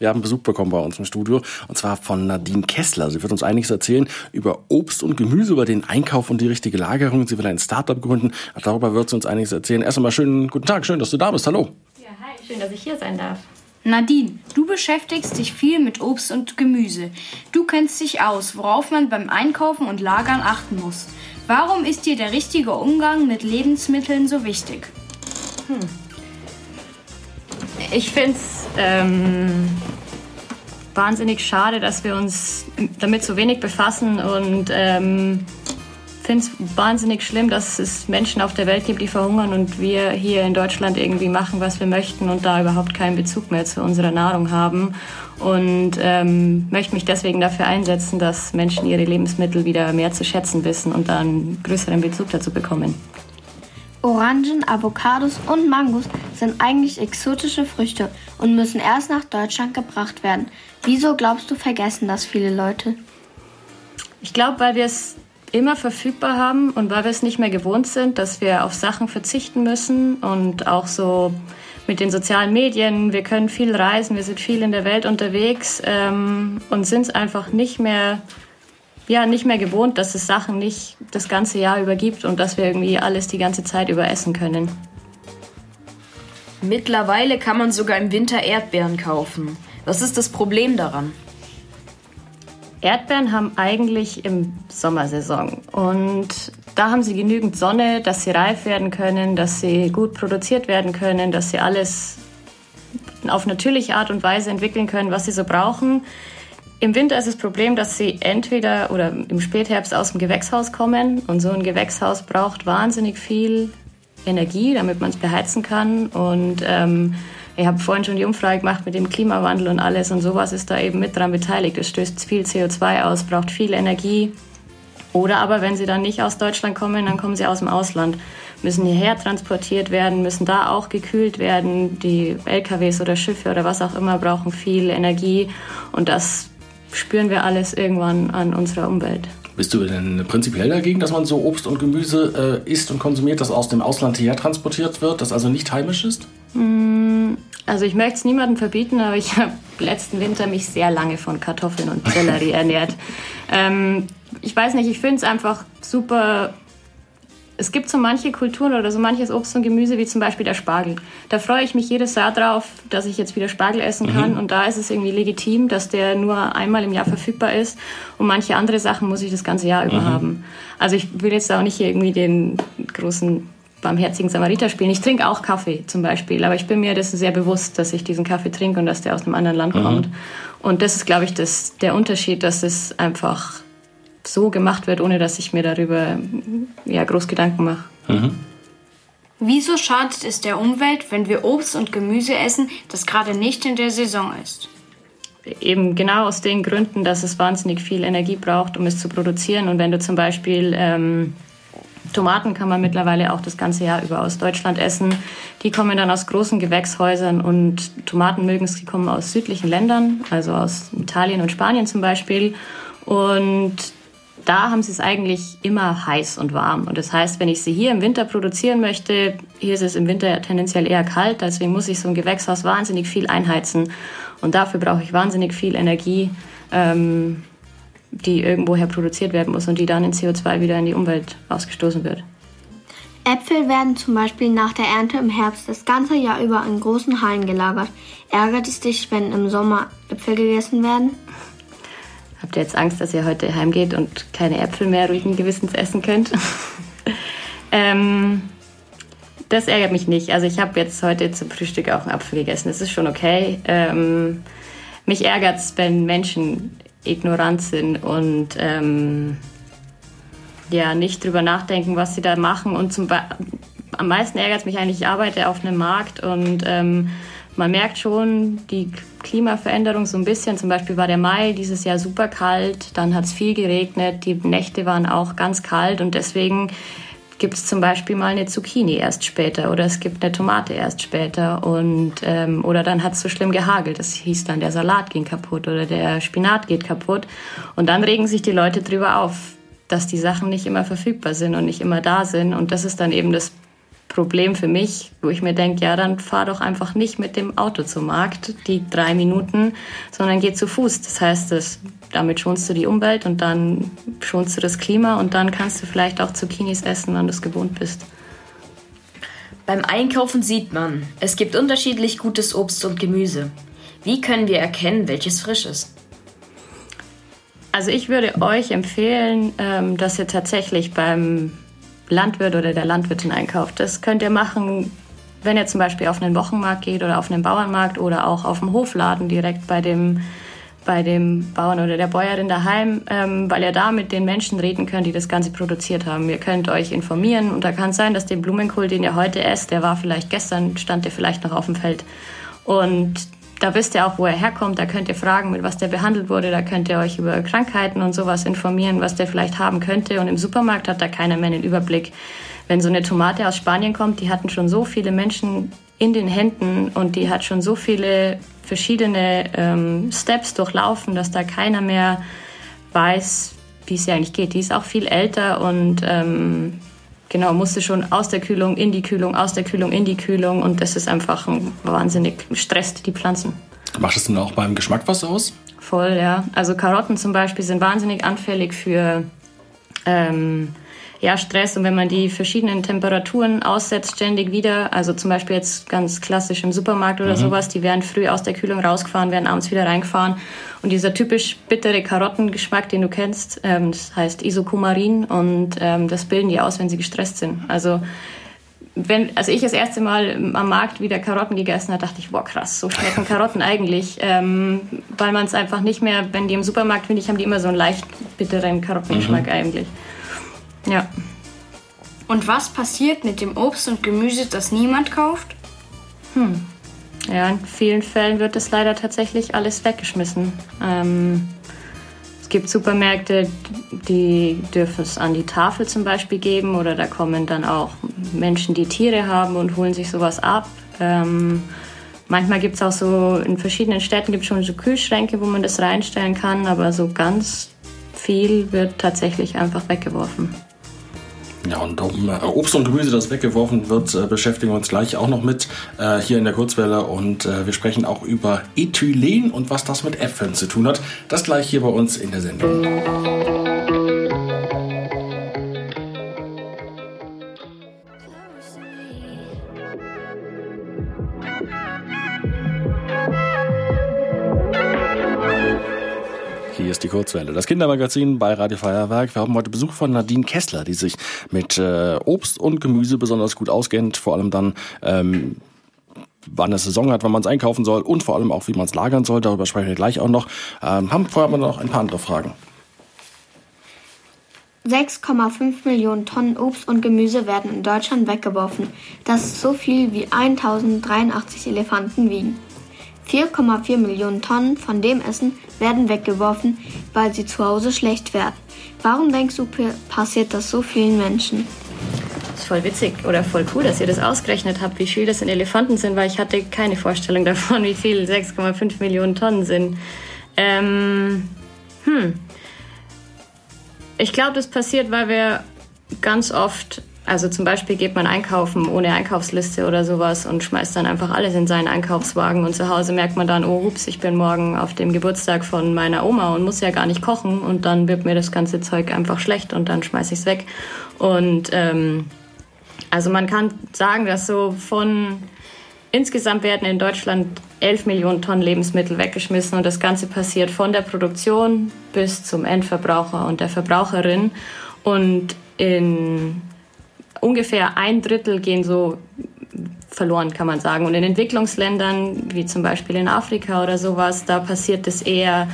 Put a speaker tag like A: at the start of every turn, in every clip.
A: Wir haben Besuch bekommen bei uns im Studio und zwar von Nadine Kessler. Sie wird uns einiges erzählen über Obst und Gemüse, über den Einkauf und die richtige Lagerung. Sie will ein Startup gründen. Darüber wird sie uns einiges erzählen. Erst einmal schönen guten Tag, schön, dass du da bist. Hallo.
B: Ja, hi, schön, dass ich hier sein darf.
C: Nadine, du beschäftigst dich viel mit Obst und Gemüse. Du kennst dich aus, worauf man beim Einkaufen und Lagern achten muss. Warum ist dir der richtige Umgang mit Lebensmitteln so wichtig? Hm.
B: Ich finde es ähm, wahnsinnig schade, dass wir uns damit so wenig befassen und ähm, finde es wahnsinnig schlimm, dass es Menschen auf der Welt gibt, die verhungern und wir hier in Deutschland irgendwie machen, was wir möchten und da überhaupt keinen Bezug mehr zu unserer Nahrung haben. Und ähm, möchte mich deswegen dafür einsetzen, dass Menschen ihre Lebensmittel wieder mehr zu schätzen wissen und dann größeren Bezug dazu bekommen.
C: Orangen, Avocados und Mangos sind eigentlich exotische Früchte und müssen erst nach Deutschland gebracht werden. Wieso glaubst du, vergessen das viele Leute?
B: Ich glaube, weil wir es immer verfügbar haben und weil wir es nicht mehr gewohnt sind, dass wir auf Sachen verzichten müssen und auch so mit den sozialen Medien, wir können viel reisen, wir sind viel in der Welt unterwegs ähm, und sind es einfach nicht mehr ja nicht mehr gewohnt, dass es Sachen nicht das ganze Jahr über gibt und dass wir irgendwie alles die ganze Zeit über essen können.
D: Mittlerweile kann man sogar im Winter Erdbeeren kaufen. Was ist das Problem daran?
B: Erdbeeren haben eigentlich im Sommersaison und da haben sie genügend Sonne, dass sie reif werden können, dass sie gut produziert werden können, dass sie alles auf natürliche Art und Weise entwickeln können, was sie so brauchen. Im Winter ist das Problem, dass sie entweder oder im Spätherbst aus dem Gewächshaus kommen und so ein Gewächshaus braucht wahnsinnig viel Energie, damit man es beheizen kann. Und ähm, ich habe vorhin schon die Umfrage gemacht mit dem Klimawandel und alles und sowas ist da eben mit dran beteiligt. Es stößt viel CO2 aus, braucht viel Energie. Oder aber wenn sie dann nicht aus Deutschland kommen, dann kommen sie aus dem Ausland, müssen hierher transportiert werden, müssen da auch gekühlt werden. Die LKWs oder Schiffe oder was auch immer brauchen viel Energie und das spüren wir alles irgendwann an unserer Umwelt.
A: Bist du denn prinzipiell dagegen, dass man so Obst und Gemüse äh, isst und konsumiert, das aus dem Ausland hierher transportiert wird, das also nicht heimisch ist?
B: Mm, also ich möchte es niemandem verbieten, aber ich habe letzten Winter mich sehr lange von Kartoffeln und Sellerie ernährt. Ähm, ich weiß nicht, ich finde es einfach super es gibt so manche Kulturen oder so manches Obst und Gemüse, wie zum Beispiel der Spargel. Da freue ich mich jedes Jahr drauf, dass ich jetzt wieder Spargel essen kann. Mhm. Und da ist es irgendwie legitim, dass der nur einmal im Jahr verfügbar ist. Und manche andere Sachen muss ich das ganze Jahr über mhm. haben. Also ich will jetzt auch nicht irgendwie den großen barmherzigen Samariter spielen. Ich trinke auch Kaffee zum Beispiel, aber ich bin mir dessen sehr bewusst, dass ich diesen Kaffee trinke und dass der aus einem anderen Land mhm. kommt. Und das ist, glaube ich, das, der Unterschied, dass es einfach so gemacht wird, ohne dass ich mir darüber ja, groß Gedanken mache. Mhm.
C: Wieso schadet es der Umwelt, wenn wir Obst und Gemüse essen, das gerade nicht in der Saison ist?
B: Eben genau aus den Gründen, dass es wahnsinnig viel Energie braucht, um es zu produzieren. Und wenn du zum Beispiel ähm, Tomaten kann man mittlerweile auch das ganze Jahr über aus Deutschland essen. Die kommen dann aus großen Gewächshäusern und Tomaten mögen es, die kommen aus südlichen Ländern, also aus Italien und Spanien zum Beispiel. Und da haben sie es eigentlich immer heiß und warm. Und das heißt, wenn ich sie hier im Winter produzieren möchte, hier ist es im Winter tendenziell eher kalt, deswegen muss ich so ein Gewächshaus wahnsinnig viel einheizen. Und dafür brauche ich wahnsinnig viel Energie, ähm, die irgendwoher produziert werden muss und die dann in CO2 wieder in die Umwelt ausgestoßen wird.
C: Äpfel werden zum Beispiel nach der Ernte im Herbst das ganze Jahr über in großen Hallen gelagert. Ärgert es dich, wenn im Sommer Äpfel gegessen werden?
B: Habt ihr jetzt Angst, dass ihr heute heimgeht und keine Äpfel mehr ruhigen Gewissens essen könnt? ähm, das ärgert mich nicht. Also ich habe jetzt heute zum Frühstück auch einen Apfel gegessen. Das ist schon okay. Ähm, mich ärgert es, wenn Menschen ignorant sind und ähm, ja nicht drüber nachdenken, was sie da machen. Und zum am meisten ärgert es mich eigentlich, ich arbeite auf einem Markt und ähm, man merkt schon die Klimaveränderung so ein bisschen. Zum Beispiel war der Mai dieses Jahr super kalt, dann hat es viel geregnet, die Nächte waren auch ganz kalt und deswegen gibt es zum Beispiel mal eine Zucchini erst später oder es gibt eine Tomate erst später und ähm, oder dann hat es so schlimm gehagelt. Das hieß dann, der Salat ging kaputt oder der Spinat geht kaputt und dann regen sich die Leute drüber auf, dass die Sachen nicht immer verfügbar sind und nicht immer da sind und das ist dann eben das Problem für mich, wo ich mir denke, ja, dann fahr doch einfach nicht mit dem Auto zum Markt, die drei Minuten, sondern geh zu Fuß. Das heißt, das, damit schonst du die Umwelt und dann schonst du das Klima und dann kannst du vielleicht auch Zucchinis essen, wenn du es gewohnt bist.
D: Beim Einkaufen sieht man, es gibt unterschiedlich gutes Obst und Gemüse. Wie können wir erkennen, welches frisch ist?
B: Also ich würde euch empfehlen, ähm, dass ihr tatsächlich beim Landwirt oder der Landwirtin einkauft. Das könnt ihr machen, wenn ihr zum Beispiel auf einen Wochenmarkt geht oder auf einen Bauernmarkt oder auch auf dem Hofladen direkt bei dem, bei dem Bauern oder der Bäuerin daheim, ähm, weil ihr da mit den Menschen reden könnt, die das Ganze produziert haben. Ihr könnt euch informieren und da kann es sein, dass der Blumenkohl, den ihr heute esst, der war vielleicht gestern, stand der vielleicht noch auf dem Feld. Und da wisst ihr auch, wo er herkommt. Da könnt ihr fragen, mit was der behandelt wurde. Da könnt ihr euch über Krankheiten und sowas informieren, was der vielleicht haben könnte. Und im Supermarkt hat da keiner mehr einen Überblick. Wenn so eine Tomate aus Spanien kommt, die hatten schon so viele Menschen in den Händen und die hat schon so viele verschiedene ähm, Steps durchlaufen, dass da keiner mehr weiß, wie es ihr eigentlich geht. Die ist auch viel älter und ähm, genau, musste schon aus der Kühlung in die Kühlung, aus der Kühlung in die Kühlung und das ist einfach ein wahnsinnig stresst die Pflanzen.
A: Macht es denn auch beim Geschmack was aus?
B: Voll, ja. Also Karotten zum Beispiel sind wahnsinnig anfällig für ähm, ja, Stress und wenn man die verschiedenen Temperaturen aussetzt, ständig wieder, also zum Beispiel jetzt ganz klassisch im Supermarkt oder mhm. sowas, die werden früh aus der Kühlung rausgefahren, werden abends wieder reingefahren und dieser typisch bittere Karottengeschmack, den du kennst, ähm, das heißt Isokumarin und ähm, das bilden die aus, wenn sie gestresst sind. Also wenn, als ich das erste Mal am Markt wieder Karotten gegessen habe, dachte ich, boah krass, so schmecken Karotten eigentlich, ähm, weil man es einfach nicht mehr, wenn die im Supermarkt finde ich, haben die immer so einen leicht bitteren Karottengeschmack mhm. eigentlich. Ja.
C: Und was passiert mit dem Obst und Gemüse, das niemand kauft?
B: Hm. Ja, in vielen Fällen wird das leider tatsächlich alles weggeschmissen. Ähm, es gibt Supermärkte, die dürfen es an die Tafel zum Beispiel geben oder da kommen dann auch Menschen, die Tiere haben und holen sich sowas ab. Ähm, manchmal gibt es auch so, in verschiedenen Städten gibt es schon so Kühlschränke, wo man das reinstellen kann, aber so ganz viel wird tatsächlich einfach weggeworfen.
A: Ja, und um äh, Obst und Gemüse, das weggeworfen wird, äh, beschäftigen wir uns gleich auch noch mit äh, hier in der Kurzwelle. Und äh, wir sprechen auch über Ethylen und was das mit Äpfeln zu tun hat. Das gleich hier bei uns in der Sendung. Ist die Kurzwelle, das Kindermagazin bei Radio Feuerwerk. Wir haben heute Besuch von Nadine Kessler, die sich mit äh, Obst und Gemüse besonders gut auskennt, vor allem dann ähm, wann es Saison hat, wann man es einkaufen soll und vor allem auch, wie man es lagern soll. Darüber sprechen wir gleich auch noch. Ähm, haben vorher aber noch ein paar andere Fragen.
E: 6,5 Millionen Tonnen Obst und Gemüse werden in Deutschland weggeworfen. Das ist so viel wie 1083 Elefanten wiegen. 4,4 Millionen Tonnen von dem Essen werden weggeworfen, weil sie zu Hause schlecht werden. Warum denkst du, passiert das so vielen Menschen?
B: Das ist voll witzig oder voll cool, dass ihr das ausgerechnet habt, wie viel das in Elefanten sind, weil ich hatte keine Vorstellung davon, wie viel 6,5 Millionen Tonnen sind. Ähm, hm. Ich glaube, das passiert, weil wir ganz oft also zum Beispiel geht man einkaufen ohne Einkaufsliste oder sowas und schmeißt dann einfach alles in seinen Einkaufswagen und zu Hause merkt man dann, oh ups, ich bin morgen auf dem Geburtstag von meiner Oma und muss ja gar nicht kochen und dann wird mir das ganze Zeug einfach schlecht und dann schmeiße ich es weg. Und ähm, also man kann sagen, dass so von insgesamt werden in Deutschland 11 Millionen Tonnen Lebensmittel weggeschmissen und das Ganze passiert von der Produktion bis zum Endverbraucher und der Verbraucherin. Und in ungefähr ein Drittel gehen so verloren, kann man sagen. Und in Entwicklungsländern, wie zum Beispiel in Afrika oder sowas, da passiert es eher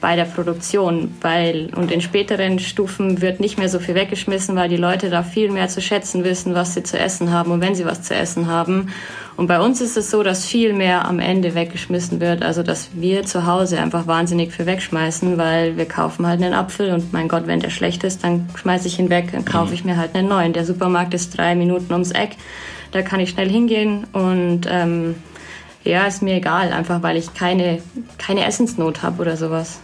B: bei der Produktion, weil und in späteren Stufen wird nicht mehr so viel weggeschmissen, weil die Leute da viel mehr zu schätzen wissen, was sie zu essen haben und wenn sie was zu essen haben. Und bei uns ist es so, dass viel mehr am Ende weggeschmissen wird, also dass wir zu Hause einfach wahnsinnig viel wegschmeißen, weil wir kaufen halt einen Apfel und mein Gott, wenn der schlecht ist, dann schmeiße ich ihn weg, dann kaufe ich mir halt einen neuen. Der Supermarkt ist drei Minuten ums Eck, da kann ich schnell hingehen und ähm, ja, ist mir egal, einfach weil ich keine, keine Essensnot habe oder sowas.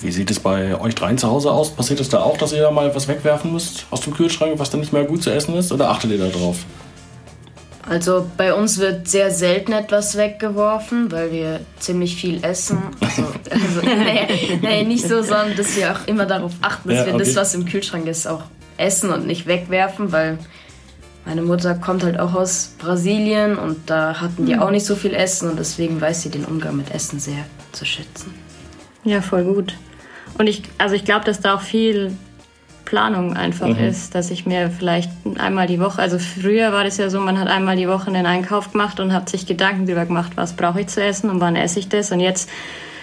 A: Wie sieht es bei euch dreien zu Hause aus? Passiert es da auch, dass ihr da mal was wegwerfen müsst aus dem Kühlschrank, was dann nicht mehr gut zu essen ist? Oder achtet ihr da drauf?
D: Also bei uns wird sehr selten etwas weggeworfen, weil wir ziemlich viel essen. Also, also nee, nee, nicht so, sondern dass wir auch immer darauf achten, dass ja, wir das, was im Kühlschrank ist, auch essen und nicht wegwerfen, weil meine Mutter kommt halt auch aus Brasilien und da hatten die hm. auch nicht so viel Essen und deswegen weiß sie den Umgang mit Essen sehr zu schätzen.
B: Ja, voll gut. Und ich, also ich glaube, dass da auch viel Planung einfach mhm. ist, dass ich mir vielleicht einmal die Woche, also früher war das ja so, man hat einmal die Woche einen Einkauf gemacht und hat sich Gedanken darüber gemacht, was brauche ich zu essen und wann esse ich das und jetzt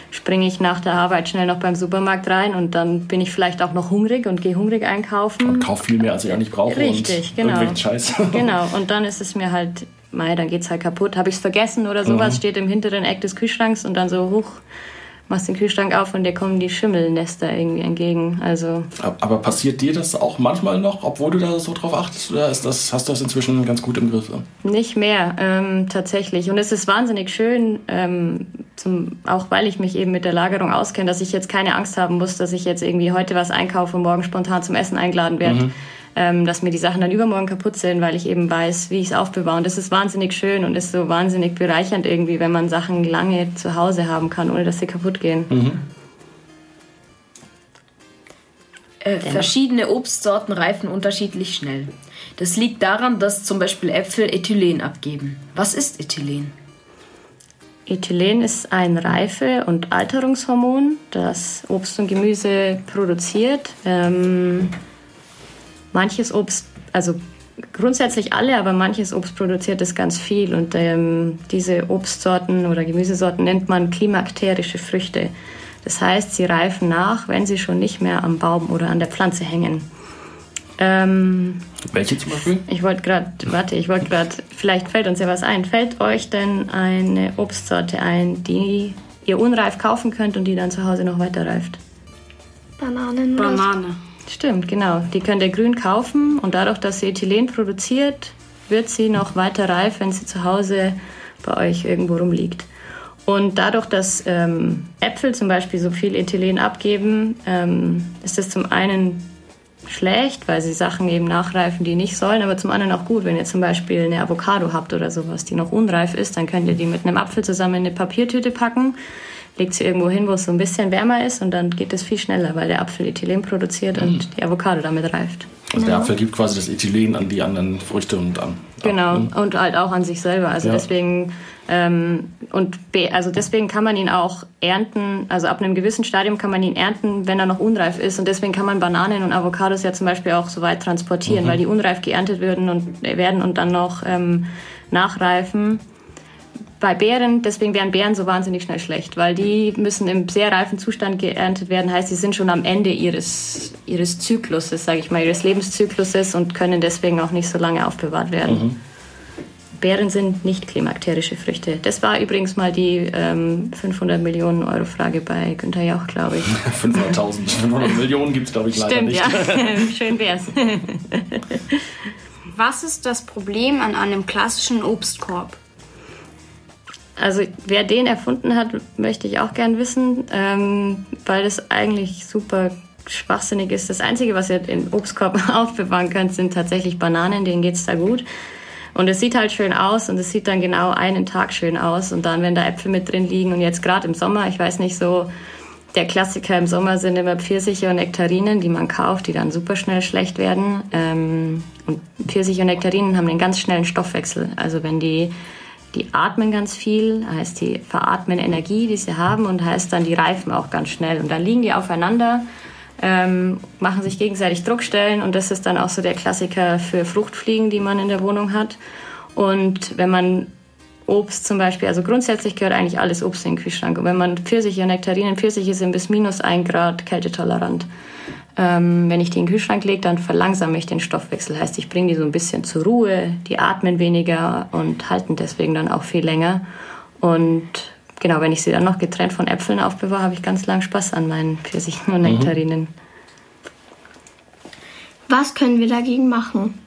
B: springe ich nach der Arbeit schnell noch beim Supermarkt rein und dann bin ich vielleicht auch noch hungrig und gehe hungrig einkaufen.
A: Und kauf viel mehr, als ich eigentlich brauche.
B: Richtig,
A: und
B: genau.
A: Scheiß.
B: Genau, und dann ist es mir halt, mei, dann geht's halt kaputt. Habe ich es vergessen oder sowas, mhm. steht im hinteren Eck des Kühlschranks und dann so, huch, machst den Kühlschrank auf und dir kommen die Schimmelnester irgendwie entgegen. Also
A: aber passiert dir das auch manchmal noch, obwohl du da so drauf achtest? Oder ist das, hast du das inzwischen ganz gut im Griff?
B: Nicht mehr, ähm, tatsächlich. Und es ist wahnsinnig schön, ähm, zum, auch weil ich mich eben mit der Lagerung auskenne, dass ich jetzt keine Angst haben muss, dass ich jetzt irgendwie heute was einkaufe und morgen spontan zum Essen eingeladen werde. Mhm ähm, dass mir die Sachen dann übermorgen kaputt sind, weil ich eben weiß, wie ich es aufbewahre. Und das ist wahnsinnig schön und ist so wahnsinnig bereichernd irgendwie, wenn man Sachen lange zu Hause haben kann, ohne dass sie kaputt gehen. Mhm.
D: Äh, verschiedene Obstsorten reifen unterschiedlich schnell. Das liegt daran, dass zum Beispiel Äpfel Ethylen abgeben. Was ist Ethylen?
B: Ethylen ist ein Reife- und Alterungshormon, das Obst und Gemüse produziert. Ähm, manches Obst, also grundsätzlich alle, aber manches Obst produziert es ganz viel. Und ähm, diese Obstsorten oder Gemüsesorten nennt man klimakterische Früchte. Das heißt, sie reifen nach, wenn sie schon nicht mehr am Baum oder an der Pflanze hängen.
A: Ähm, Welche zum Beispiel?
B: Ich wollte gerade, warte, ich wollte gerade, vielleicht fällt uns ja was ein. Fällt euch denn eine Obstsorte ein, die ihr unreif kaufen könnt und die dann zu Hause noch weiter reift?
E: Bananen.
C: Banane.
B: Stimmt, genau. Die könnt ihr grün kaufen und dadurch, dass sie Ethylen produziert, wird sie noch weiter reif, wenn sie zu Hause bei euch irgendwo rumliegt. Und dadurch, dass ähm, Äpfel zum Beispiel so viel Ethylen abgeben, ähm, ist das zum einen schlecht, weil sie Sachen eben nachreifen, die nicht sollen, aber zum anderen auch gut. Wenn ihr zum Beispiel eine Avocado habt oder sowas, die noch unreif ist, dann könnt ihr die mit einem Apfel zusammen in eine Papiertüte packen legt sie irgendwo hin, wo es so ein bisschen wärmer ist und dann geht es viel schneller, weil der Apfel Ethylen produziert mhm. und die Avocado damit reift.
A: Also der Apfel gibt quasi das Ethylen an die anderen Früchte und an.
B: Genau, mhm. und halt auch an sich selber. Also ja. deswegen ähm, und also deswegen kann man ihn auch ernten, also ab einem gewissen Stadium kann man ihn ernten, wenn er noch unreif ist. Und deswegen kann man Bananen und Avocados ja zum Beispiel auch so weit transportieren, mhm. weil die unreif geerntet werden und werden und dann noch ähm, nachreifen bei Beeren, deswegen werden Beeren so wahnsinnig schnell schlecht, weil die müssen im sehr reifen Zustand geerntet werden. Heißt, sie sind schon am Ende ihres, ihres Zykluses, sage ich mal, ihres Lebenszykluses und können deswegen auch nicht so lange aufbewahrt werden. Mhm. Beeren sind nicht klimakterische Früchte. Das war übrigens mal die ähm, 500 Millionen Euro Frage bei Günther Jauch, glaube ich.
A: 500.000, 500 Millionen gibt es, glaube ich, leider
B: Stimmt,
A: nicht.
B: ja. Schön wär's.
C: Was ist das Problem an einem klassischen Obstkorb?
B: Also wer den erfunden hat, möchte ich auch gern wissen, ähm, weil das eigentlich super schwachsinnig ist. Das Einzige, was ihr in Obstkorb aufbewahren könnt, sind tatsächlich Bananen, denen geht's da gut. Und es sieht halt schön aus und es sieht dann genau einen Tag schön aus. Und dann, wenn da Äpfel mit drin liegen und jetzt gerade im Sommer, ich weiß nicht so, der Klassiker im Sommer sind immer Pfirsiche und Nektarinen, die man kauft, die dann super schnell schlecht werden. Ähm, und Pfirsiche und Nektarinen haben einen ganz schnellen Stoffwechsel. Also wenn die die atmen ganz viel, heißt die veratmen Energie, die sie haben und heißt dann, die reifen auch ganz schnell. Und dann liegen die aufeinander, ähm, machen sich gegenseitig Druckstellen und das ist dann auch so der Klassiker für Fruchtfliegen, die man in der Wohnung hat. Und wenn man Obst zum Beispiel, also grundsätzlich gehört eigentlich alles Obst in den Kühlschrank. Und wenn man Pfirsiche Nektarinen, Pfirsiche sind bis minus ein Grad kältetolerant. Ähm, wenn ich die in den Kühlschrank lege, dann verlangsame ich den Stoffwechsel. Heißt, ich bringe die so ein bisschen zur Ruhe, die atmen weniger und halten deswegen dann auch viel länger. Und genau, wenn ich sie dann noch getrennt von Äpfeln aufbewahre, habe ich ganz lang Spaß an meinen Pfirsichen und mhm. Nektarinen.
E: Was können wir dagegen machen?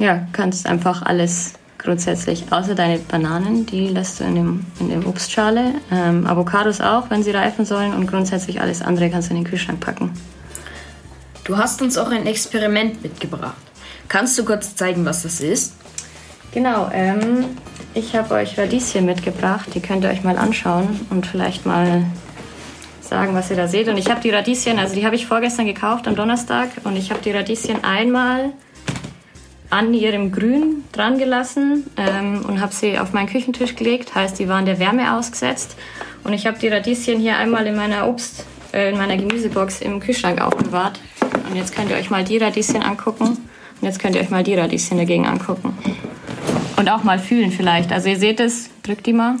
B: Ja, kannst einfach alles grundsätzlich, außer deine Bananen, die lässt du in, dem, in der Obstschale. Ähm, Avocados auch, wenn sie reifen sollen. Und grundsätzlich alles andere kannst du in den Kühlschrank packen.
D: Du hast uns auch ein Experiment mitgebracht. Kannst du kurz zeigen, was das ist?
B: Genau, ähm, ich habe euch Radieschen mitgebracht. Die könnt ihr euch mal anschauen und vielleicht mal sagen, was ihr da seht. Und ich habe die Radieschen, also die habe ich vorgestern gekauft am Donnerstag und ich habe die Radieschen einmal an ihrem Grün dran gelassen ähm, und habe sie auf meinen Küchentisch gelegt. Heißt, die waren der Wärme ausgesetzt. Und ich habe die Radieschen hier einmal in meiner Obst, äh, in meiner Gemüsebox im Kühlschrank aufbewahrt. Und jetzt könnt ihr euch mal die Radieschen angucken. Und jetzt könnt ihr euch mal die Radieschen dagegen angucken. Und auch mal fühlen vielleicht. Also ihr seht es, drückt die mal.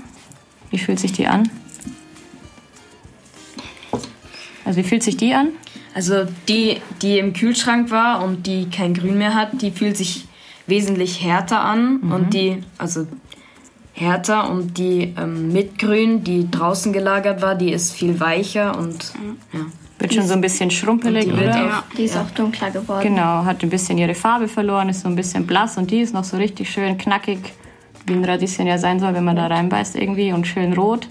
B: Wie fühlt sich die an? Also wie fühlt sich die an?
D: Also die, die im Kühlschrank war und die kein Grün mehr hat, die fühlt sich wesentlich härter an mhm. und die, also härter und die ähm, mit Grün, die draußen gelagert war, die ist viel weicher und ja.
B: Wird schon so ein bisschen schrumpelig,
E: die
B: oder?
E: Ja, die ist ja. auch dunkler geworden.
B: Genau, hat ein bisschen ihre Farbe verloren, ist so ein bisschen blass und die ist noch so richtig schön knackig, wie ein Radieschen ja sein soll, wenn man da reinbeißt irgendwie und schön rot.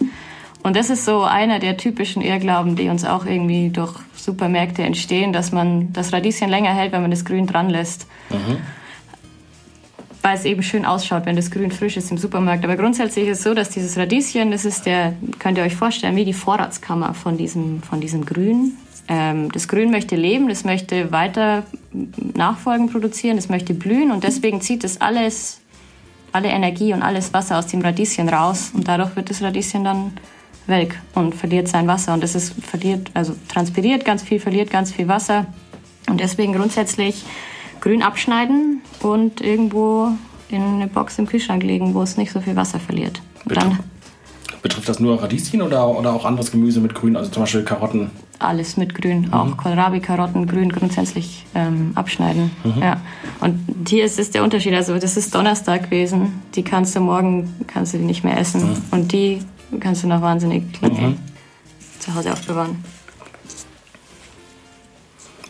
B: Und das ist so einer der typischen Irrglauben, die uns auch irgendwie durch Supermärkte entstehen, dass man das Radieschen länger hält, wenn man das Grün dran lässt. Mhm. Weil es eben schön ausschaut, wenn das Grün frisch ist im Supermarkt. Aber grundsätzlich ist es so, dass dieses Radieschen, das ist der, könnt ihr euch vorstellen, wie die Vorratskammer von diesem, von diesem Grün. Ähm, das Grün möchte leben, das möchte weiter Nachfolgen produzieren, das möchte blühen und deswegen zieht es alles, alle Energie und alles Wasser aus dem Radieschen raus und dadurch wird das Radieschen dann welk und verliert sein Wasser. Und das ist verliert, also transpiriert ganz viel, verliert ganz viel Wasser. Und deswegen grundsätzlich grün abschneiden und irgendwo in eine Box im Kühlschrank legen, wo es nicht so viel Wasser verliert.
A: Dann Betrifft das nur Radieschen oder, oder auch anderes Gemüse mit Grün, also zum Beispiel Karotten?
B: Alles mit Grün, mhm. auch Kohlrabi, Karotten, Grün grundsätzlich ähm, abschneiden. Mhm. Ja. Und hier ist, ist der Unterschied, also das ist Donnerstag gewesen, die kannst du morgen, kannst du die nicht mehr essen. Mhm. Und die kannst du noch wahnsinnig lange mhm. zu Hause aufbewahren.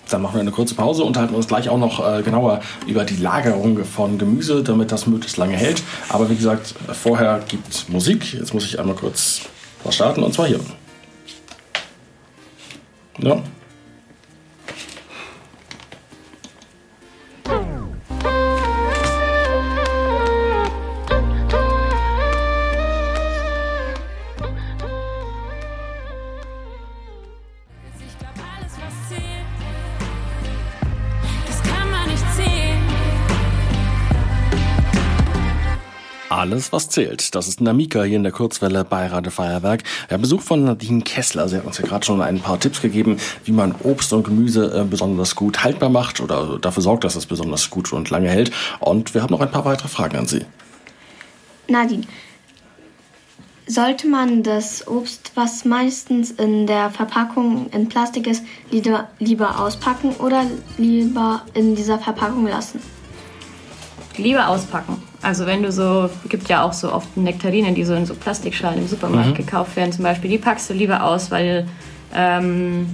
A: Dann machen wir eine kurze Pause und halten uns gleich auch noch äh, genauer über die Lagerung von Gemüse, damit das möglichst lange hält. Aber wie gesagt, vorher gibt Musik. Jetzt muss ich einmal kurz was starten und zwar hier. Ja. Alles, was zählt. Das ist Namika hier in der Kurzwelle bei Radio Feuerwerk. Wir haben Besuch von Nadine Kessler. Sie hat uns ja gerade schon ein paar Tipps gegeben, wie man Obst und Gemüse äh, besonders gut haltbar macht oder dafür sorgt, dass es besonders gut und lange hält. Und wir haben noch ein paar weitere Fragen an Sie.
E: Nadine, sollte man das Obst, was meistens in der Verpackung in Plastik ist, lieber, lieber auspacken oder lieber in dieser Verpackung lassen?
B: Lieber auspacken. Also wenn du so, gibt ja auch so oft Nektarinen, die so in so Plastikschalen im Supermarkt mhm. gekauft werden zum Beispiel, die packst du lieber aus, weil ähm,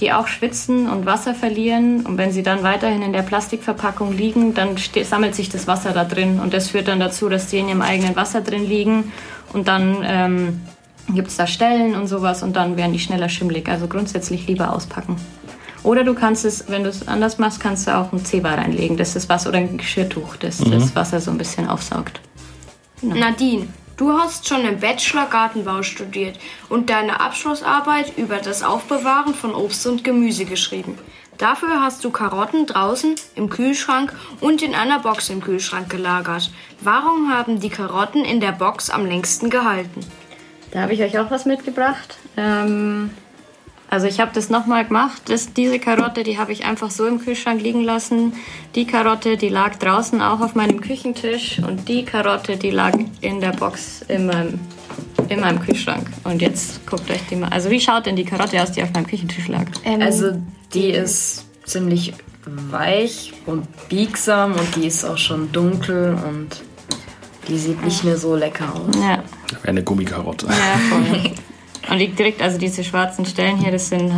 B: die auch schwitzen und Wasser verlieren. Und wenn sie dann weiterhin in der Plastikverpackung liegen, dann sammelt sich das Wasser da drin. Und das führt dann dazu, dass die in ihrem eigenen Wasser drin liegen. Und dann ähm, gibt es da Stellen und sowas und dann werden die schneller schimmelig. Also grundsätzlich lieber auspacken. Oder du kannst es, wenn du es anders machst, kannst du auch ein Zebra reinlegen. Das ist was oder ein Geschirrtuch, das mhm. das Wasser so ein bisschen aufsaugt.
C: Genau. Nadine, du hast schon im Bachelor Gartenbau studiert und deine Abschlussarbeit über das Aufbewahren von Obst und Gemüse geschrieben. Dafür hast du Karotten draußen im Kühlschrank und in einer Box im Kühlschrank gelagert. Warum haben die Karotten in der Box am längsten gehalten?
B: Da habe ich euch auch was mitgebracht. Ähm, also ich habe das nochmal gemacht. Das, diese Karotte, die habe ich einfach so im Kühlschrank liegen lassen. Die Karotte, die lag draußen auch auf meinem Küchentisch. Und die Karotte, die lag in der Box in meinem, in meinem Kühlschrank. Und jetzt guckt euch die mal. Also wie schaut denn die Karotte aus, die auf meinem Küchentisch lag?
D: Ähm, also die ist ziemlich weich und biegsam und die ist auch schon dunkel und die sieht nicht mehr so lecker aus.
A: Ja. Wie eine Gummikarotte.
B: Ja, voll. Und liegt direkt, also diese schwarzen Stellen hier, das sind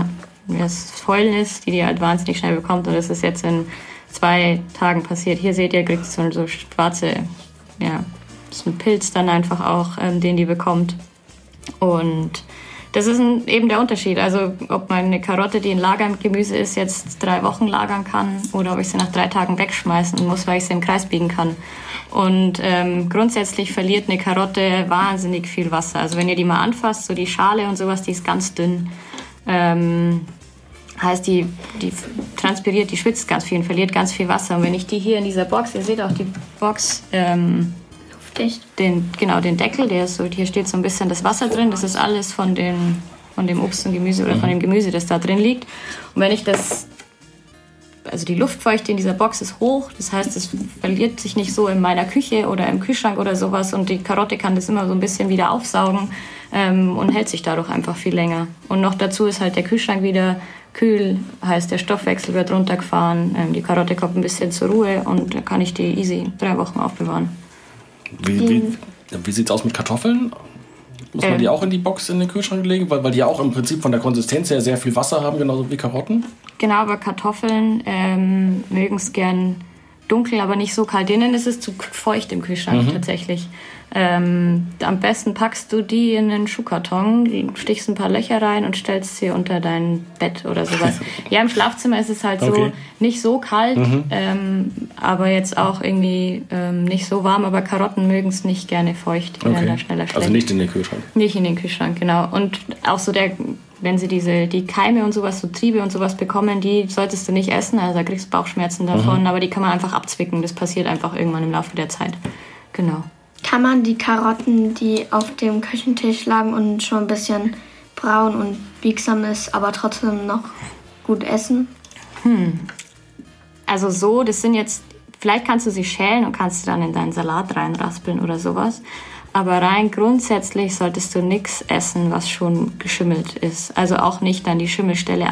B: das Fäulnis, die die halt wahnsinnig schnell bekommt. Und das ist jetzt in zwei Tagen passiert. Hier seht ihr, kriegt so, so schwarze, ja, ist ein Pilz dann einfach auch, ähm, den die bekommt. Und Das ist ein, eben der Unterschied. Also ob man eine Karotte, die in Lagergemüse ist, jetzt drei Wochen lagern kann oder ob ich sie nach drei Tagen wegschmeißen muss, weil ich sie im Kreis biegen kann. Und ähm, grundsätzlich verliert eine Karotte wahnsinnig viel Wasser. Also wenn ihr die mal anfasst, so die Schale und sowas, die ist ganz dünn. Ähm, heißt, die, die transpiriert, die schwitzt ganz viel und verliert ganz viel Wasser. Und wenn ich die hier in dieser Box, ihr seht auch die Box, ähm, luftdicht, den, genau, den Deckel, der ist so, hier steht so ein bisschen das Wasser drin, das ist alles von, den, von dem Obst und Gemüse oder von dem Gemüse, das da drin liegt. Und wenn ich das also die Luftfeuchte in dieser Box ist hoch, das heißt, es verliert sich nicht so in meiner Küche oder im Kühlschrank oder sowas und die Karotte kann das immer so ein bisschen wieder aufsaugen ähm, und hält sich dadurch einfach viel länger. Und noch dazu ist halt der Kühlschrank wieder kühl, heißt der Stoffwechsel wird runtergefahren, ähm, die Karotte kommt ein bisschen zur Ruhe und da kann ich die easy drei Wochen aufbewahren.
A: Wie, wie, wie sieht es aus mit Kartoffeln? Muss man ähm, die auch in die Box in den Kühlschrank legen? Weil, weil die ja auch im Prinzip von der Konsistenz her sehr viel Wasser haben, genauso wie Karotten?
B: Genau, aber Kartoffeln ähm, mögen es gern dunkel, aber nicht so kalt. Denen ist es zu feucht im Kühlschrank mhm. tatsächlich. Ähm, am besten packst du die in einen Schuhkarton, stichst ein paar Löcher rein und stellst sie unter dein Bett oder sowas. ja, im Schlafzimmer ist es halt okay. so nicht so kalt, mhm. ähm, aber jetzt auch irgendwie ähm, nicht so warm. Aber Karotten mögen es nicht gerne feucht, die okay. werden da schneller
A: schlecht. Also nicht in den Kühlschrank.
B: Nicht in den Kühlschrank, genau. Und auch so der wenn sie diese die Keime und sowas, so Triebe und sowas bekommen, die solltest du nicht essen, also da kriegst du Bauchschmerzen davon, mhm. aber die kann man einfach abzwicken. Das passiert einfach irgendwann im Laufe der Zeit. Genau.
E: Kann man die Karotten, die auf dem Küchentisch lagen und schon ein bisschen braun und biegsam ist, aber trotzdem noch gut essen?
B: Hm. Also so, das sind jetzt, vielleicht kannst du sie schälen und kannst sie dann in deinen Salat reinraspeln oder sowas. Aber rein grundsätzlich solltest du nichts essen, was schon geschimmelt ist. Also auch nicht dann die Schimmelstelle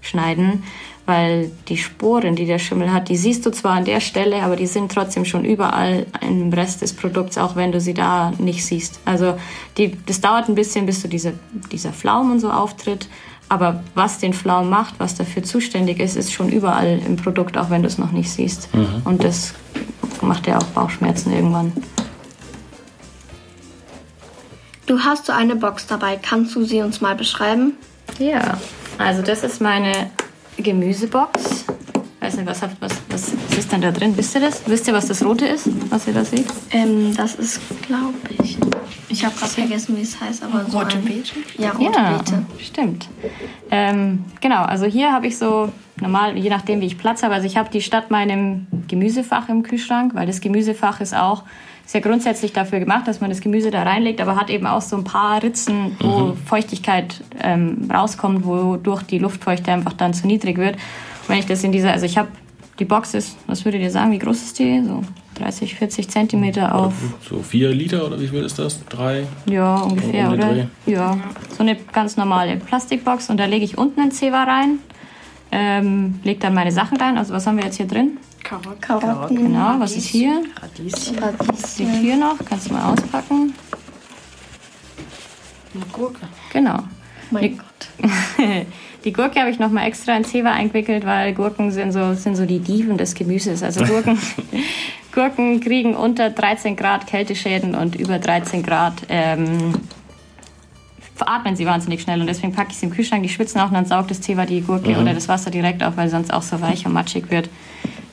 B: abschneiden, weil die Sporen, die der Schimmel hat, die siehst du zwar an der Stelle, aber die sind trotzdem schon überall im Rest des Produkts, auch wenn du sie da nicht siehst. Also die, das dauert ein bisschen, bis so diese, dieser Flaum und so auftritt. Aber was den Flaum macht, was dafür zuständig ist, ist schon überall im Produkt, auch wenn du es noch nicht siehst. Mhm. Und das macht ja auch Bauchschmerzen irgendwann.
E: Du hast so eine Box dabei. Kannst du sie uns mal beschreiben?
B: Ja, also das ist meine Gemüsebox. Ich weiß nicht, was, was, was, was ist denn da drin? Wisst ihr das? Wisst ihr, was das Rote ist, was ihr da seht?
E: Ähm, das ist, glaube ich. Ich habe gerade vergessen, wie es heißt, aber
C: so rote Beete.
B: Ja, rote ja, Beete. Stimmt. Ähm, genau, also hier habe ich so normal, je nachdem, wie ich Platz habe. Also ich habe die statt meinem Gemüsefach im Kühlschrank, weil das Gemüsefach ist auch ist ja grundsätzlich dafür gemacht, dass man das Gemüse da reinlegt, aber hat eben auch so ein paar Ritzen, wo mhm. Feuchtigkeit ähm, rauskommt, wodurch die Luftfeuchte einfach dann zu niedrig wird. Und wenn ich das in dieser, also ich habe die Box ist, was würdet ihr sagen, wie groß ist die? So 30, 40 Zentimeter auf.
A: So vier Liter oder wie viel ist das? Drei?
B: Ja, ungefähr, oder? Ja, so eine ganz normale Plastikbox und da lege ich unten ein Zewa rein, ähm, lege dann meine Sachen rein. Also was haben wir jetzt hier drin?
C: Karotten.
B: Karotten. Genau, was ist hier? Radieschen. Radieschen. Die Tür noch, kannst du mal auspacken.
C: Eine Gurke.
B: Genau.
C: Mein
B: die,
C: Gott.
B: die Gurke habe ich noch mal extra in Zewa eingewickelt, weil Gurken sind so, sind so die Diven des Gemüses. Also Gurken, Gurken kriegen unter 13 Grad Kälteschäden und über 13 Grad ähm, veratmen sie wahnsinnig schnell und deswegen packe ich sie im Kühlschrank, die schwitzen auch und dann saugt das Zewa die Gurke mhm. oder das Wasser direkt auf, weil sonst auch so weich und matschig wird.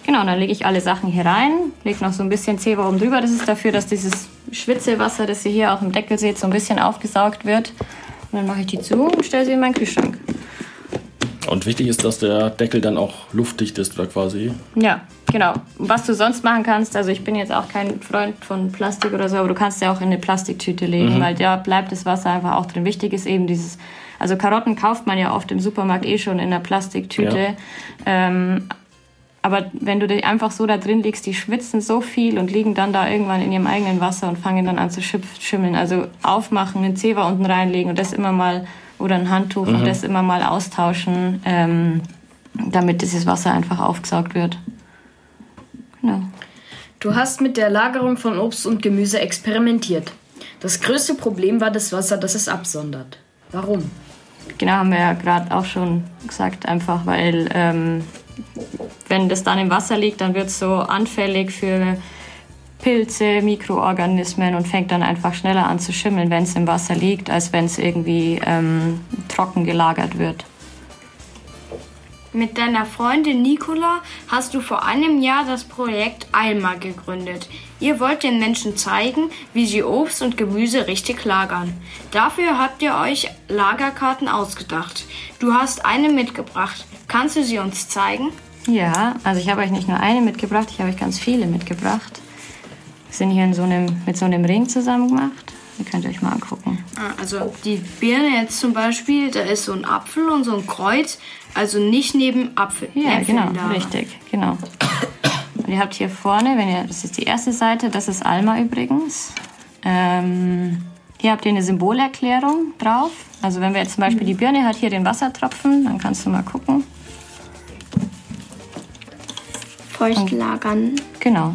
B: Genau, dann lege ich alle Sachen hier rein, lege noch so ein bisschen Zewa oben drüber. Das ist dafür, dass dieses Schwitzewasser, das ihr hier auch im Deckel seht, so ein bisschen aufgesaugt wird. Und dann mache ich die zu und stelle sie in meinen Kühlschrank.
A: Und wichtig ist, dass der Deckel dann auch luftdicht ist, oder quasi.
B: Ja, genau. Was du sonst machen kannst, also ich bin jetzt auch kein Freund von Plastik oder so, aber du kannst ja auch in eine Plastiktüte legen, mhm. weil da bleibt das Wasser einfach auch drin. Wichtig ist eben dieses, also Karotten kauft man ja oft im Supermarkt eh schon in einer Plastiktüte. Ja. Ähm, aber wenn du dich einfach so da drin legst, die schwitzen so viel und liegen dann da irgendwann in ihrem eigenen Wasser und fangen dann an zu schimmeln. Also aufmachen, einen Zewa unten reinlegen und das immer mal, oder ein Handtuch mhm. und das immer mal austauschen, ähm, damit dieses Wasser einfach aufgesaugt wird. Genau.
D: Du hast mit der Lagerung von Obst und Gemüse experimentiert. Das größte Problem war das Wasser, das es absondert. Warum?
B: Genau, haben wir ja gerade auch schon gesagt, einfach weil ähm, wenn das dann im Wasser liegt, dann wird es so anfällig für Pilze, Mikroorganismen und fängt dann einfach schneller an zu schimmeln, wenn es im Wasser liegt, als wenn es irgendwie ähm, trocken gelagert wird.
C: Mit deiner Freundin Nicola hast du vor einem Jahr das Projekt Alma gegründet. Ihr wollt den Menschen zeigen, wie sie Obst und Gemüse richtig lagern. Dafür habt ihr euch Lagerkarten ausgedacht. Du hast eine mitgebracht. Kannst du sie uns zeigen?
B: Ja, also ich habe euch nicht nur eine mitgebracht, ich habe euch ganz viele mitgebracht. Wir sind hier so einem, mit so einem Ring zusammen gemacht. Die könnt ihr euch mal angucken.
C: Ah, also die Birne jetzt zum Beispiel, da ist so ein Apfel und so ein Kreuz. Also nicht neben Apfel.
B: Ja, Äpfeln genau, da. richtig, genau. Und ihr habt hier vorne, wenn ihr, das ist die erste Seite, das ist Alma übrigens. Ähm, hier habt ihr eine Symbolerklärung drauf. Also wenn wir jetzt zum Beispiel die Birne hat hier den Wassertropfen, dann kannst du mal gucken.
E: Feucht lagern.
B: Genau.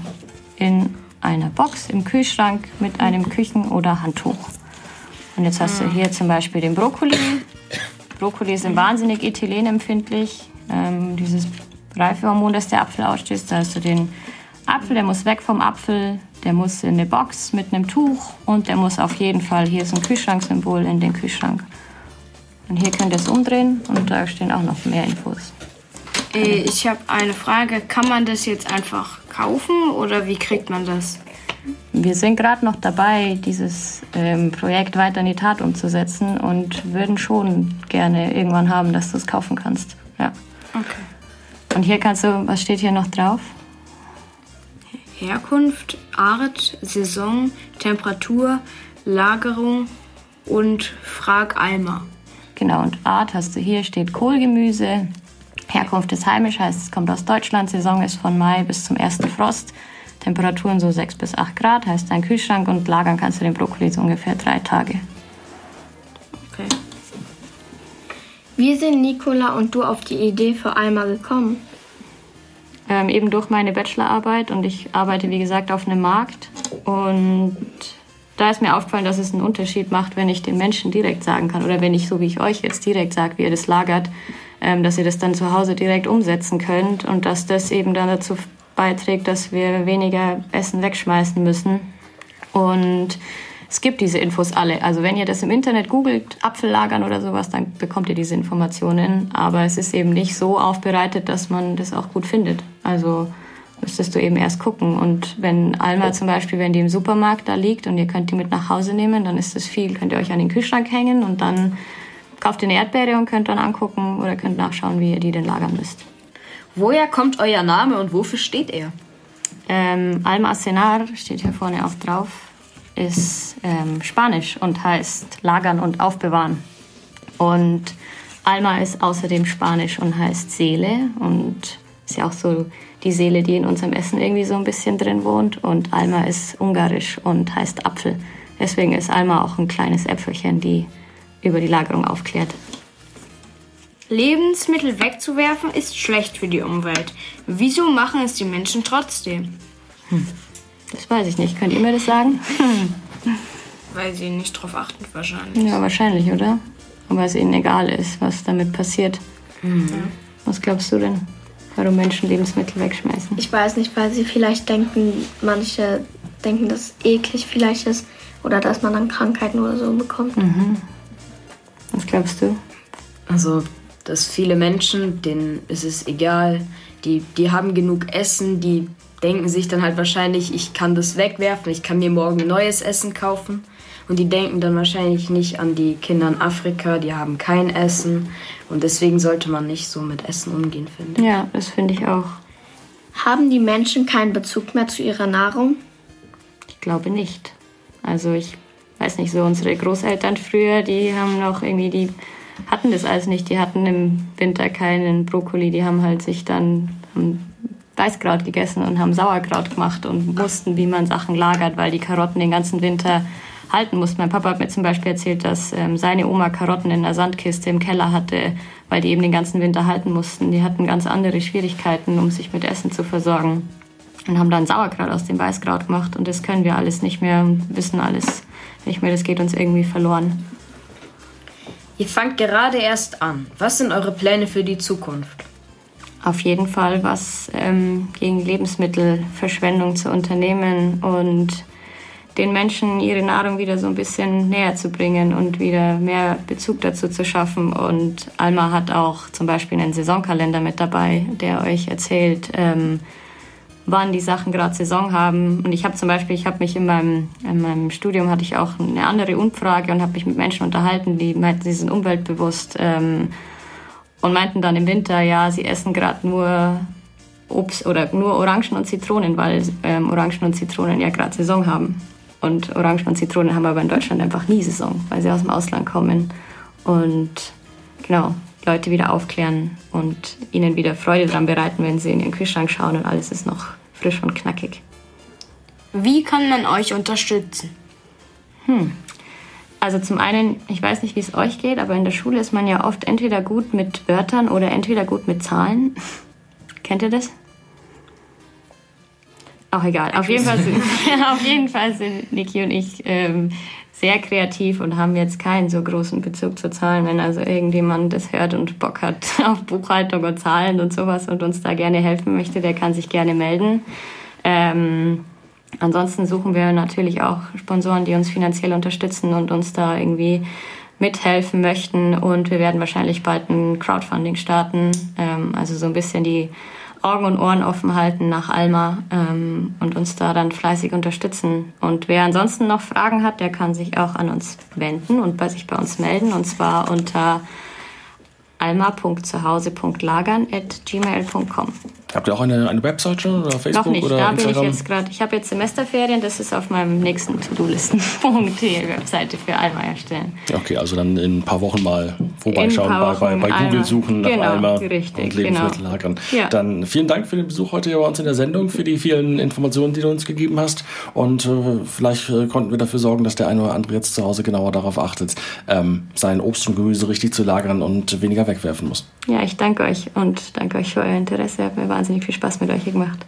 B: In einer Box im Kühlschrank mit einem Küchen- oder Handtuch. Und jetzt hast du hier zum Beispiel den Brokkoli. Brokkoli sind wahnsinnig ethylenempfindlich. Ähm, dieses Reifehormon, das der Apfel ausstößt. Da hast du den Apfel, der muss weg vom Apfel, der muss in eine Box mit einem Tuch und der muss auf jeden Fall, hier ist ein Kühlschranksymbol, in den Kühlschrank. Und hier könnt ihr es umdrehen und da stehen auch noch mehr Infos.
C: Äh, ich habe eine Frage. Kann man das jetzt einfach kaufen oder wie kriegt man das?
B: Wir sind gerade noch dabei, dieses ähm, Projekt weiter in die Tat umzusetzen und würden schon gerne irgendwann haben, dass du es kaufen kannst. Ja.
C: Okay.
B: Und hier kannst du, was steht hier noch drauf?
C: Herkunft, Art, Saison, Temperatur, Lagerung und Frag Alma.
B: Genau, und Art hast du hier, steht Kohlgemüse. Herkunft ist heimisch, heißt es kommt aus Deutschland. Saison ist von Mai bis zum ersten Frost. Temperaturen so 6 bis 8 Grad, heißt ein Kühlschrank und lagern kannst du den Brokkoli so ungefähr drei Tage.
C: Okay.
E: Wie sind Nicola und du auf die Idee für Alma gekommen?
B: Ähm, eben durch meine Bachelorarbeit und ich arbeite wie gesagt auf einem Markt und da ist mir aufgefallen, dass es einen Unterschied macht, wenn ich den Menschen direkt sagen kann oder wenn ich so wie ich euch jetzt direkt sage, wie ihr das lagert, dass ihr das dann zu Hause direkt umsetzen könnt und dass das eben dann dazu beiträgt, dass wir weniger Essen wegschmeißen müssen. Und es gibt diese Infos alle. Also wenn ihr das im Internet googelt, Apfellagern oder sowas, dann bekommt ihr diese Informationen. Aber es ist eben nicht so aufbereitet, dass man das auch gut findet. Also müsstest du eben erst gucken. Und wenn Alma zum Beispiel, wenn die im Supermarkt da liegt und ihr könnt die mit nach Hause nehmen, dann ist das viel. Könnt ihr euch an den Kühlschrank hängen und dann kauft ihr eine Erdbeere und könnt dann angucken oder könnt nachschauen, wie ihr die denn lagern müsst.
D: Woher kommt euer Name und wofür steht er?
B: Ähm, Alma Cenar steht hier vorne auch drauf, ist ähm, Spanisch und heißt lagern und aufbewahren. Und Alma ist außerdem Spanisch und heißt Seele und ist ja auch so die Seele, die in unserem Essen irgendwie so ein bisschen drin wohnt. Und Alma ist ungarisch und heißt Apfel. Deswegen ist Alma auch ein kleines Äpfelchen, die über die Lagerung aufklärt.
C: Lebensmittel wegzuwerfen ist schlecht für die Umwelt. Wieso machen es die Menschen trotzdem?
B: Hm. Das weiß ich nicht. Könnt ihr mir das sagen?
C: Weil sie nicht drauf achten, wahrscheinlich.
B: Ja, wahrscheinlich, oder? Und weil es ihnen egal ist, was damit passiert. Mhm. Was glaubst du denn, warum Menschen Lebensmittel wegschmeißen?
E: Ich weiß nicht, weil sie vielleicht denken, manche denken, dass es eklig vielleicht ist oder dass man dann Krankheiten oder so bekommt.
B: Mhm. Was glaubst du?
D: Also dass viele Menschen, denen ist es egal, die, die haben genug Essen, die denken sich dann halt wahrscheinlich, ich kann das wegwerfen, ich kann mir morgen neues Essen kaufen. Und die denken dann wahrscheinlich nicht an die Kinder in Afrika, die haben kein Essen. Und deswegen sollte man nicht so mit Essen umgehen, finde
B: ich. Ja, das finde ich auch.
E: Haben die Menschen keinen Bezug mehr zu ihrer Nahrung?
B: Ich glaube nicht. Also ich weiß nicht, so unsere Großeltern früher, die haben noch irgendwie die hatten das alles nicht. Die hatten im Winter keinen Brokkoli. Die haben halt sich dann Weißkraut gegessen und haben Sauerkraut gemacht und wussten, wie man Sachen lagert, weil die Karotten den ganzen Winter halten mussten. Mein Papa hat mir zum Beispiel erzählt, dass ähm, seine Oma Karotten in der Sandkiste im Keller hatte, weil die eben den ganzen Winter halten mussten. Die hatten ganz andere Schwierigkeiten, um sich mit Essen zu versorgen. Und haben dann Sauerkraut aus dem Weißkraut gemacht. Und das können wir alles nicht mehr und wissen alles nicht mehr. Das geht uns irgendwie verloren.
D: Ihr fangt gerade erst an. Was sind eure Pläne für die Zukunft?
B: auf jeden Fall was ähm, gegen Lebensmittelverschwendung zu unternehmen und den Menschen ihre Nahrung wieder so ein bisschen näher zu bringen und wieder mehr Bezug dazu zu schaffen. Und Alma hat auch zum Beispiel einen Saisonkalender mit dabei, der euch erzählt, ähm, wann die Sachen gerade Saison haben. Und ich habe zum Beispiel, ich habe mich in meinem, in meinem Studium hatte ich auch eine andere Umfrage und habe mich mit Menschen unterhalten, die meinten, sie sind umweltbewusst ähm, und meinten dann im Winter, ja, sie essen gerade nur Obst oder nur Orangen und Zitronen, weil ähm, Orangen und Zitronen ja gerade Saison haben. Und Orangen und Zitronen haben aber in Deutschland einfach nie Saison, weil sie aus dem Ausland kommen. Und genau, Leute wieder aufklären und ihnen wieder Freude daran bereiten, wenn sie in ihren Kühlschrank schauen und alles ist noch frisch und knackig.
C: Wie kann man euch unterstützen?
B: Hm. Also zum einen, ich weiß nicht, wie es euch geht, aber in der Schule ist man ja oft entweder gut mit Wörtern oder entweder gut mit Zahlen. Kennt ihr das? Auch egal. Auf jeden Fall sind, auf jeden Fall sind Niki und ich ähm, sehr kreativ und haben jetzt keinen so großen Bezug zu Zahlen. Wenn also irgendjemand das hört und Bock hat auf Buchhaltung und Zahlen und sowas und uns da gerne helfen möchte, der kann sich gerne melden. Ähm, ansonsten suchen wir natürlich auch Sponsoren, die uns finanziell unterstützen und uns da irgendwie mithelfen möchten. Und wir werden wahrscheinlich bald ein Crowdfunding starten. Ähm, also so ein bisschen die Augen und Ohren offen halten nach Alma ähm, und uns da dann fleißig unterstützen. Und wer ansonsten noch Fragen hat, der kann sich auch an uns wenden und bei sich bei uns melden. Und zwar unter alma.zuhause.lagern.gmail.com.
A: Habt ihr auch eine, eine Webseite oder Facebook
B: Noch nicht,
A: oder
B: da
A: Instagram?
B: bin ich jetzt gerade. Ich habe jetzt Semesterferien, das ist auf meinem nächsten To-Do-Listen-Punkt, die Webseite für Alma erstellen.
A: Okay, also dann in ein paar Wochen mal vorbeischauen, bei, bei, Google
B: Alma.
A: suchen nach
B: Genau,
A: Alma
B: richtig,
A: und Lebensmittel
B: genau.
A: lagern.
B: Ja.
A: Dann vielen Dank für den Besuch heute hier bei uns in der Sendung, für die vielen Informationen, die du uns gegeben hast. Und äh, vielleicht äh, konnten wir dafür sorgen, dass der eine oder andere jetzt zu Hause genauer darauf achtet, ähm, sein Obst und Gemüse richtig zu lagern und weniger wegwerfen muss.
B: Ja, ich danke euch und danke euch für euer Interesse. Hat mir wahnsinnig viel Spaß mit euch gemacht.